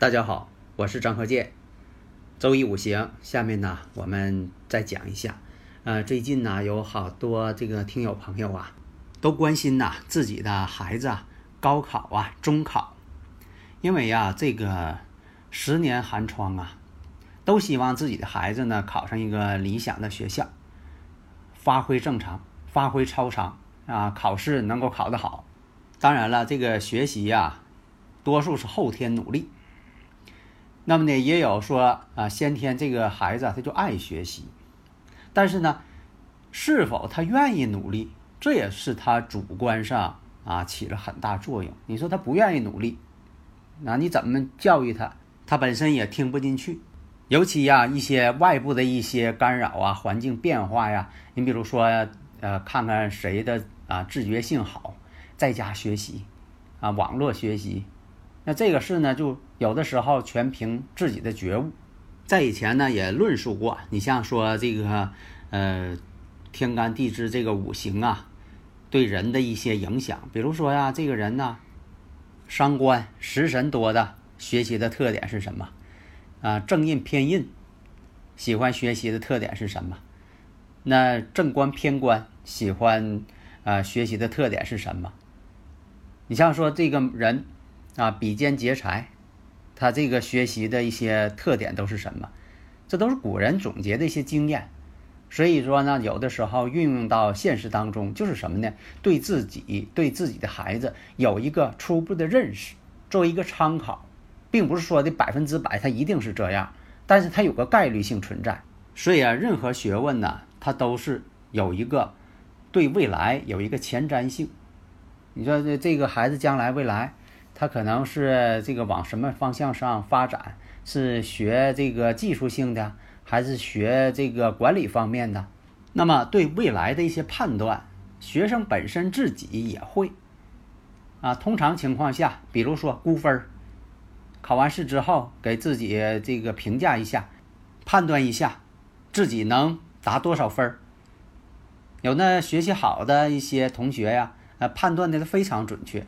大家好，我是张和建。周一五行，下面呢我们再讲一下。呃，最近呢有好多这个听友朋友啊，都关心呐自己的孩子啊高考啊中考，因为呀这个十年寒窗啊，都希望自己的孩子呢考上一个理想的学校，发挥正常，发挥超常啊，考试能够考得好。当然了，这个学习呀，多数是后天努力。那么呢，也有说啊，先天这个孩子他就爱学习，但是呢，是否他愿意努力，这也是他主观上啊起了很大作用。你说他不愿意努力，那你怎么教育他？他本身也听不进去。尤其呀，一些外部的一些干扰啊，环境变化呀，你比如说呃，看看谁的啊自觉性好，在家学习啊，网络学习。那这个事呢，就有的时候全凭自己的觉悟。在以前呢，也论述过，你像说这个，呃，天干地支这个五行啊，对人的一些影响。比如说呀，这个人呢，伤官食神多的，学习的特点是什么？啊，正印偏印，喜欢学习的特点是什么？那正官偏官喜欢啊学习的特点是什么？你像说这个人。啊，比肩劫财，他这个学习的一些特点都是什么？这都是古人总结的一些经验。所以说呢，有的时候运用到现实当中，就是什么呢？对自己、对自己的孩子有一个初步的认识，作为一个参考，并不是说的百分之百他一定是这样，但是他有个概率性存在。所以啊，任何学问呢，它都是有一个对未来有一个前瞻性。你说这这个孩子将来未来。他可能是这个往什么方向上发展？是学这个技术性的，还是学这个管理方面的？那么对未来的一些判断，学生本身自己也会啊。通常情况下，比如说估分儿，考完试之后给自己这个评价一下，判断一下自己能达多少分儿。有那学习好的一些同学呀，呃，判断的非常准确。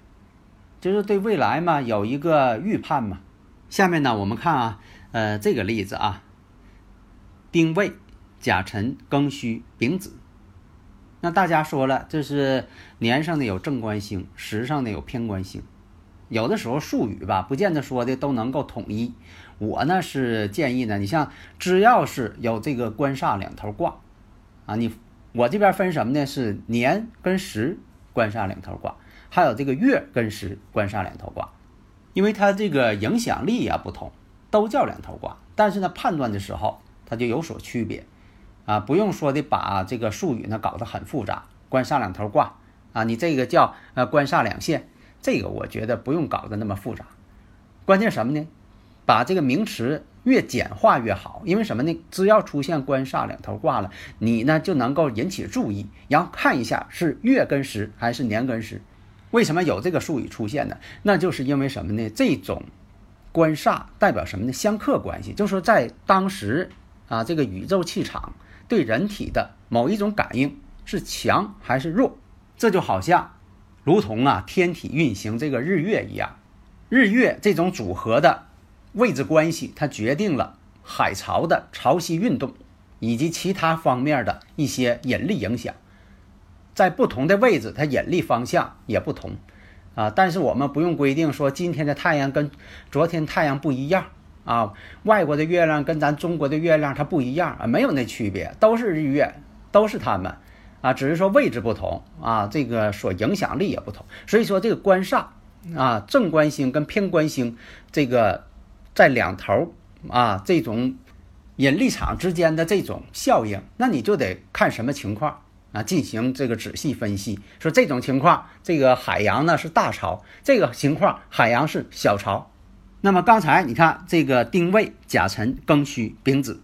就是对未来嘛有一个预判嘛。下面呢，我们看啊，呃，这个例子啊，丁未、甲辰、庚戌、丙子。那大家说了，这是年上的有正官星，时上的有偏官星。有的时候术语吧，不见得说的都能够统一。我呢是建议呢，你像只要是有这个官煞两头挂啊，你我这边分什么呢？是年跟时官煞两头挂。还有这个月跟时官煞两头卦，因为它这个影响力呀不同，都叫两头卦，但是呢判断的时候它就有所区别，啊不用说的把这个术语呢搞得很复杂，官煞两头卦啊，你这个叫呃官煞两线，这个我觉得不用搞得那么复杂，关键什么呢？把这个名词越简化越好，因为什么呢？只要出现官煞两头挂了，你呢就能够引起注意，然后看一下是月跟时还是年跟时。为什么有这个术语出现呢？那就是因为什么呢？这种官煞代表什么呢？相克关系，就是说在当时啊，这个宇宙气场对人体的某一种感应是强还是弱？这就好像如同啊天体运行这个日月一样，日月这种组合的位置关系，它决定了海潮的潮汐运动以及其他方面的一些引力影响。在不同的位置，它引力方向也不同，啊，但是我们不用规定说今天的太阳跟昨天太阳不一样。啊，外国的月亮跟咱中国的月亮它不一样啊，没有那区别，都是日月，都是它们，啊，只是说位置不同啊，这个所影响力也不同，所以说这个官煞啊，正官星跟偏官星这个在两头啊，这种引力场之间的这种效应，那你就得看什么情况啊，进行这个仔细分析。说这种情况，这个海洋呢是大潮，这个情况海洋是小潮。那么刚才你看这个丁未、甲辰、庚戌、丙子，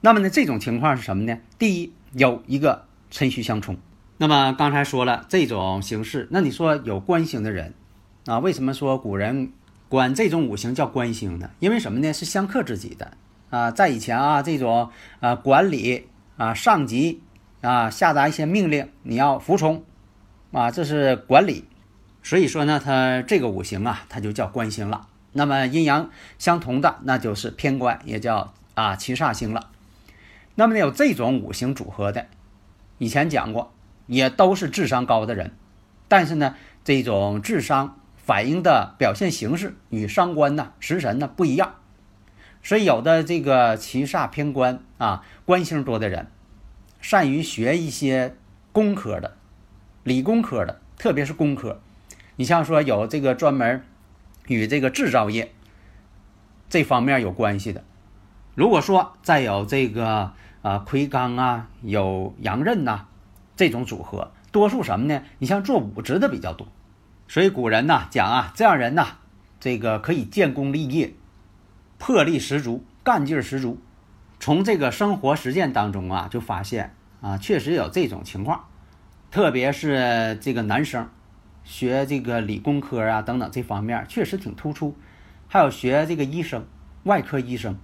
那么呢这种情况是什么呢？第一有一个辰戌相冲。那么刚才说了这种形式，那你说有官星的人啊，为什么说古人管这种五行叫官星呢？因为什么呢？是相克自己的啊，在以前啊，这种啊管理啊上级啊下达一些命令，你要服从啊，这是管理。所以说呢，它这个五行啊，它就叫官星了。那么阴阳相同的，那就是偏官，也叫啊七煞星了。那么呢，有这种五行组合的，以前讲过。也都是智商高的人，但是呢，这种智商反映的表现形式与伤官呢、食神呢不一样，所以有的这个七煞偏官啊，官星多的人，善于学一些工科的、理工科的，特别是工科。你像说有这个专门与这个制造业这方面有关系的，如果说再有这个啊魁罡啊，有阳刃呐。这种组合，多数什么呢？你像做武职的比较多，所以古人呐讲啊，这样人呐，这个可以建功立业，魄力十足，干劲十足。从这个生活实践当中啊，就发现啊，确实有这种情况，特别是这个男生，学这个理工科啊等等这方面确实挺突出，还有学这个医生，外科医生。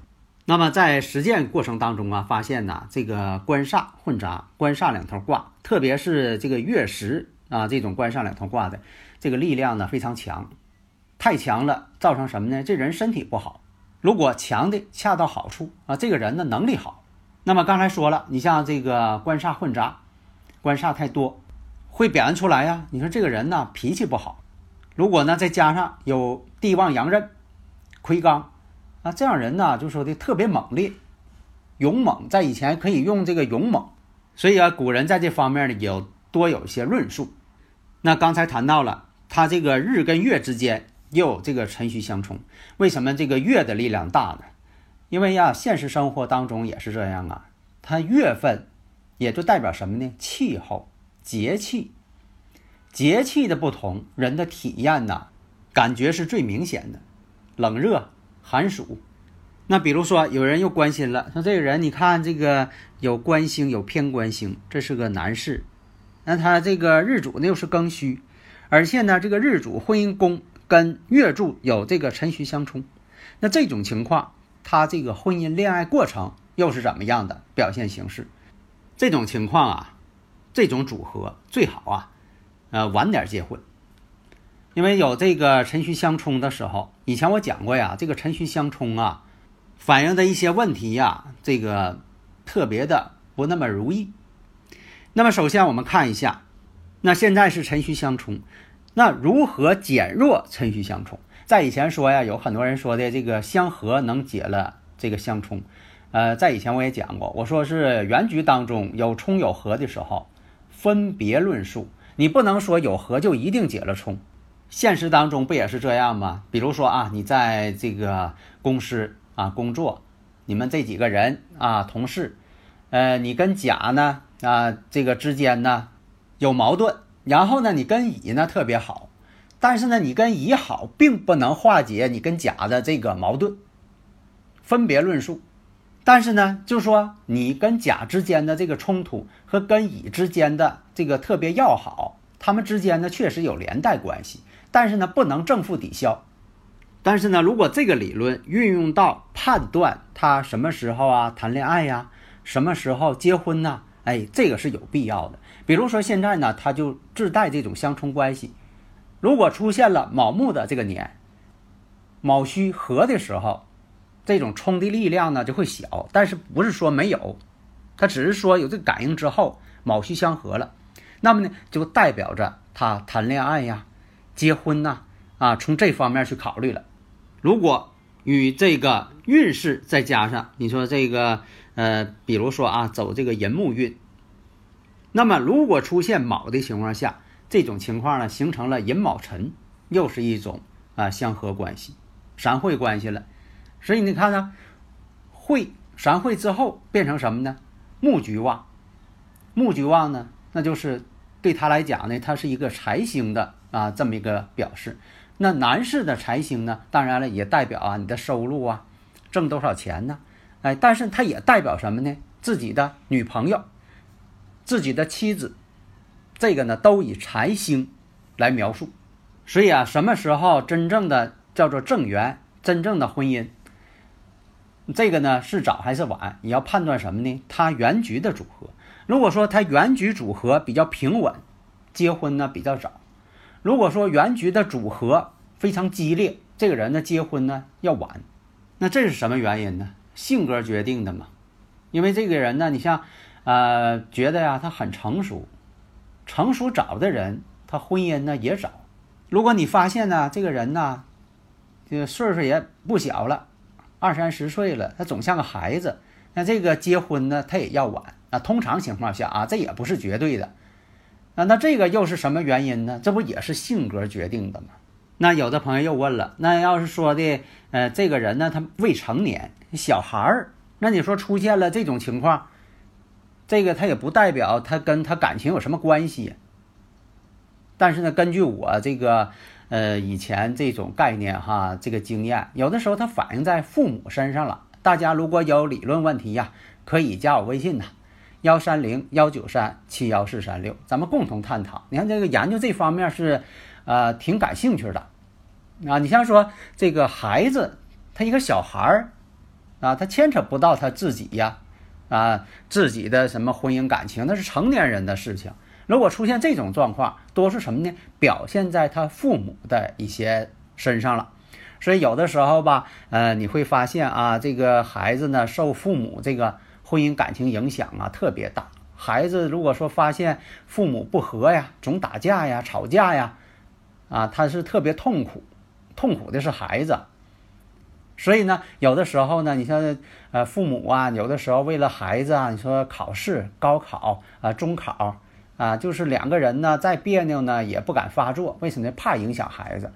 那么在实践过程当中啊，发现呢，这个官煞混杂，官煞两头挂，特别是这个月食啊，这种官煞两头挂的，这个力量呢非常强，太强了，造成什么呢？这人身体不好。如果强的恰到好处啊，这个人呢能力好。那么刚才说了，你像这个官煞混杂，官煞太多，会表现出来呀。你说这个人呢脾气不好，如果呢再加上有地旺阳刃，魁罡。啊这样人呢，就说的特别猛烈、勇猛，在以前可以用这个勇猛，所以啊，古人在这方面呢有多有一些论述。那刚才谈到了，他这个日跟月之间又有这个辰戌相冲，为什么这个月的力量大呢？因为呀，现实生活当中也是这样啊，它月份也就代表什么呢？气候、节气，节气的不同，人的体验呢，感觉是最明显的，冷热。寒暑，那比如说有人又关心了，说这个人你看这个有官星有偏官星，这是个男士，那他这个日主呢又是庚戌，而且呢这个日主婚姻宫跟月柱有这个辰戌相冲，那这种情况他这个婚姻恋爱过程又是怎么样的表现形式？这种情况啊，这种组合最好啊，呃晚点结婚。因为有这个辰戌相冲的时候，以前我讲过呀，这个辰戌相冲啊，反映的一些问题呀，这个特别的不那么如意。那么首先我们看一下，那现在是辰戌相冲，那如何减弱辰戌相冲？在以前说呀，有很多人说的这个相合能解了这个相冲，呃，在以前我也讲过，我说是原局当中有冲有合的时候，分别论述，你不能说有合就一定解了冲。现实当中不也是这样吗？比如说啊，你在这个公司啊工作，你们这几个人啊同事，呃，你跟甲呢啊这个之间呢有矛盾，然后呢你跟乙呢特别好，但是呢你跟乙好并不能化解你跟甲的这个矛盾，分别论述。但是呢，就说你跟甲之间的这个冲突和跟乙之间的这个特别要好，他们之间呢确实有连带关系。但是呢，不能正负抵消。但是呢，如果这个理论运用到判断他什么时候啊谈恋爱呀，什么时候结婚呢？哎，这个是有必要的。比如说现在呢，它就自带这种相冲关系。如果出现了卯木的这个年，卯戌合的时候，这种冲的力量呢就会小。但是不是说没有，它只是说有这个感应之后，卯戌相合了，那么呢就代表着他谈恋爱呀。结婚呐，啊，从这方面去考虑了。如果与这个运势再加上，你说这个，呃，比如说啊，走这个寅木运，那么如果出现卯的情况下，这种情况呢，形成了寅卯辰，又是一种啊相合关系，三会关系了。所以你看呢，会三会之后变成什么呢？木局旺。木局旺呢，那就是对他来讲呢，它是一个财星的啊这么一个表示。那男士的财星呢，当然了也代表啊你的收入啊，挣多少钱呢？哎，但是它也代表什么呢？自己的女朋友、自己的妻子，这个呢都以财星来描述。所以啊，什么时候真正的叫做正缘，真正的婚姻，这个呢是早还是晚？你要判断什么呢？它原局的组合。如果说它原局组合比较平稳，结婚呢比较早；如果说原局的组合非常激烈，这个人呢结婚呢要晚。那这是什么原因呢？性格决定的嘛。因为这个人呢，你像，呃，觉得呀他很成熟，成熟早的人，他婚姻呢也早。如果你发现呢，这个人呢，这个岁数也不小了，二三十岁了，他总像个孩子，那这个结婚呢，他也要晚。啊，通常情况下啊，这也不是绝对的。啊，那这个又是什么原因呢？这不也是性格决定的吗？那有的朋友又问了，那要是说的，呃，这个人呢，他未成年，小孩儿，那你说出现了这种情况，这个他也不代表他跟他感情有什么关系。但是呢，根据我这个呃以前这种概念哈，这个经验，有的时候它反映在父母身上了。大家如果有理论问题呀，可以加我微信呐，幺三零幺九三七幺四三六，咱们共同探讨。你看这个研究这方面是呃挺感兴趣的啊。你像说这个孩子，他一个小孩儿啊，他牵扯不到他自己呀啊自己的什么婚姻感情，那是成年人的事情。如果出现这种状况，多是什么呢？表现在他父母的一些身上了。所以有的时候吧，呃，你会发现啊，这个孩子呢，受父母这个婚姻感情影响啊，特别大。孩子如果说发现父母不和呀，总打架呀、吵架呀，啊，他是特别痛苦，痛苦的是孩子。所以呢，有的时候呢，你像呃，父母啊，有的时候为了孩子啊，你说考试、高考啊、中考。啊，就是两个人呢，再别扭呢，也不敢发作，为什么？怕影响孩子。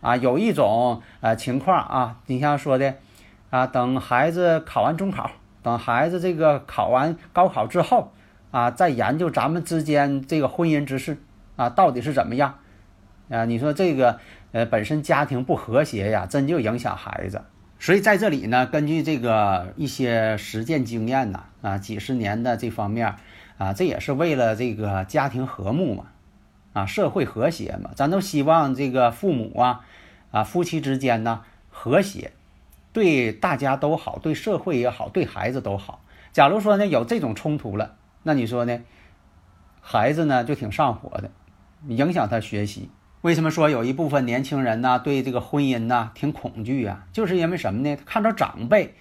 啊，有一种呃情况啊，你像说的，啊，等孩子考完中考，等孩子这个考完高考之后，啊，再研究咱们之间这个婚姻之事，啊，到底是怎么样？啊，你说这个呃本身家庭不和谐呀，真就影响孩子。所以在这里呢，根据这个一些实践经验呐，啊，几十年的这方面。啊，这也是为了这个家庭和睦嘛，啊，社会和谐嘛，咱都希望这个父母啊，啊，夫妻之间呢和谐，对大家都好，对社会也好，对孩子都好。假如说呢有这种冲突了，那你说呢，孩子呢就挺上火的，影响他学习。为什么说有一部分年轻人呢对这个婚姻呢挺恐惧啊？就是因为什么呢？看着长辈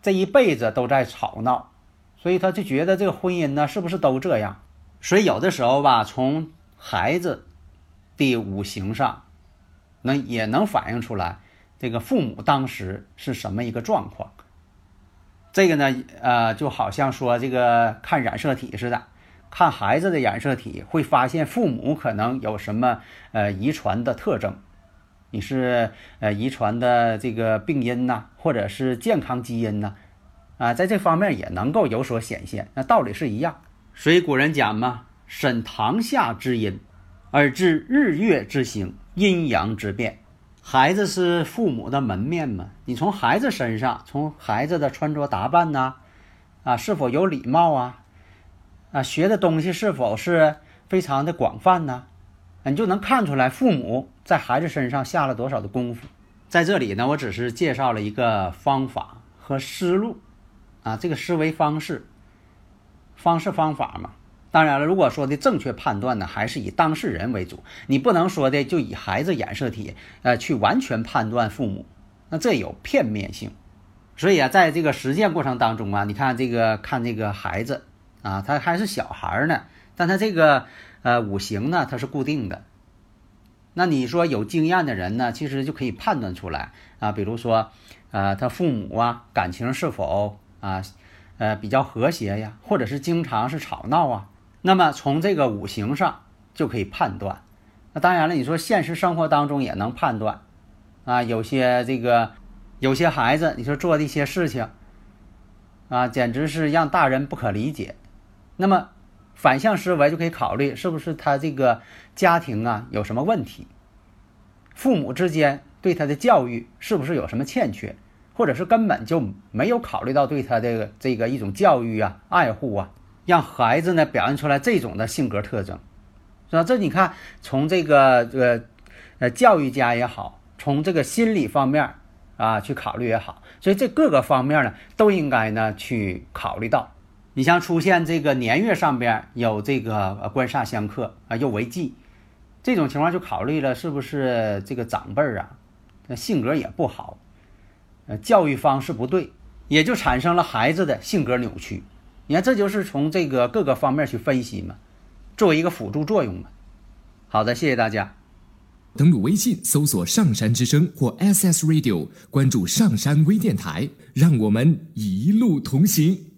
这一辈子都在吵闹。所以他就觉得这个婚姻呢，是不是都这样？所以有的时候吧，从孩子的五行上，那也能反映出来这个父母当时是什么一个状况。这个呢，呃，就好像说这个看染色体似的，看孩子的染色体，会发现父母可能有什么呃遗传的特征，你是呃遗传的这个病因呐，或者是健康基因呐。啊，在这方面也能够有所显现，那道理是一样。所以古人讲嘛，审堂下之阴，而知日月之行，阴阳之变。孩子是父母的门面嘛，你从孩子身上，从孩子的穿着打扮呐，啊，是否有礼貌啊，啊，学的东西是否是非常的广泛呢？你就能看出来父母在孩子身上下了多少的功夫。在这里呢，我只是介绍了一个方法和思路。啊，这个思维方式、方式方法嘛，当然了，如果说的正确判断呢，还是以当事人为主，你不能说的就以孩子染色体呃去完全判断父母，那这有片面性。所以啊，在这个实践过程当中啊，你看这个看这个孩子啊，他还是小孩呢，但他这个呃五行呢，它是固定的。那你说有经验的人呢，其实就可以判断出来啊，比如说呃他父母啊感情是否。啊，呃，比较和谐呀，或者是经常是吵闹啊，那么从这个五行上就可以判断。那当然了，你说现实生活当中也能判断啊，有些这个有些孩子，你说做的一些事情啊，简直是让大人不可理解。那么反向思维就可以考虑，是不是他这个家庭啊有什么问题？父母之间对他的教育是不是有什么欠缺，或者是根本就没有考虑到对他的这个一种教育啊、爱护啊，让孩子呢表现出来这种的性格特征，是吧？这你看，从这个这个呃教育家也好，从这个心理方面啊去考虑也好，所以这各个方面呢都应该呢去考虑到。你像出现这个年月上边有这个官煞相克啊，又为忌。这种情况就考虑了是不是这个长辈儿啊，性格也不好，呃，教育方式不对，也就产生了孩子的性格扭曲。你看，这就是从这个各个方面去分析嘛，作为一个辅助作用嘛。好的，谢谢大家。登录微信搜索“上山之声”或 “SS Radio”，关注上山微电台，让我们一路同行。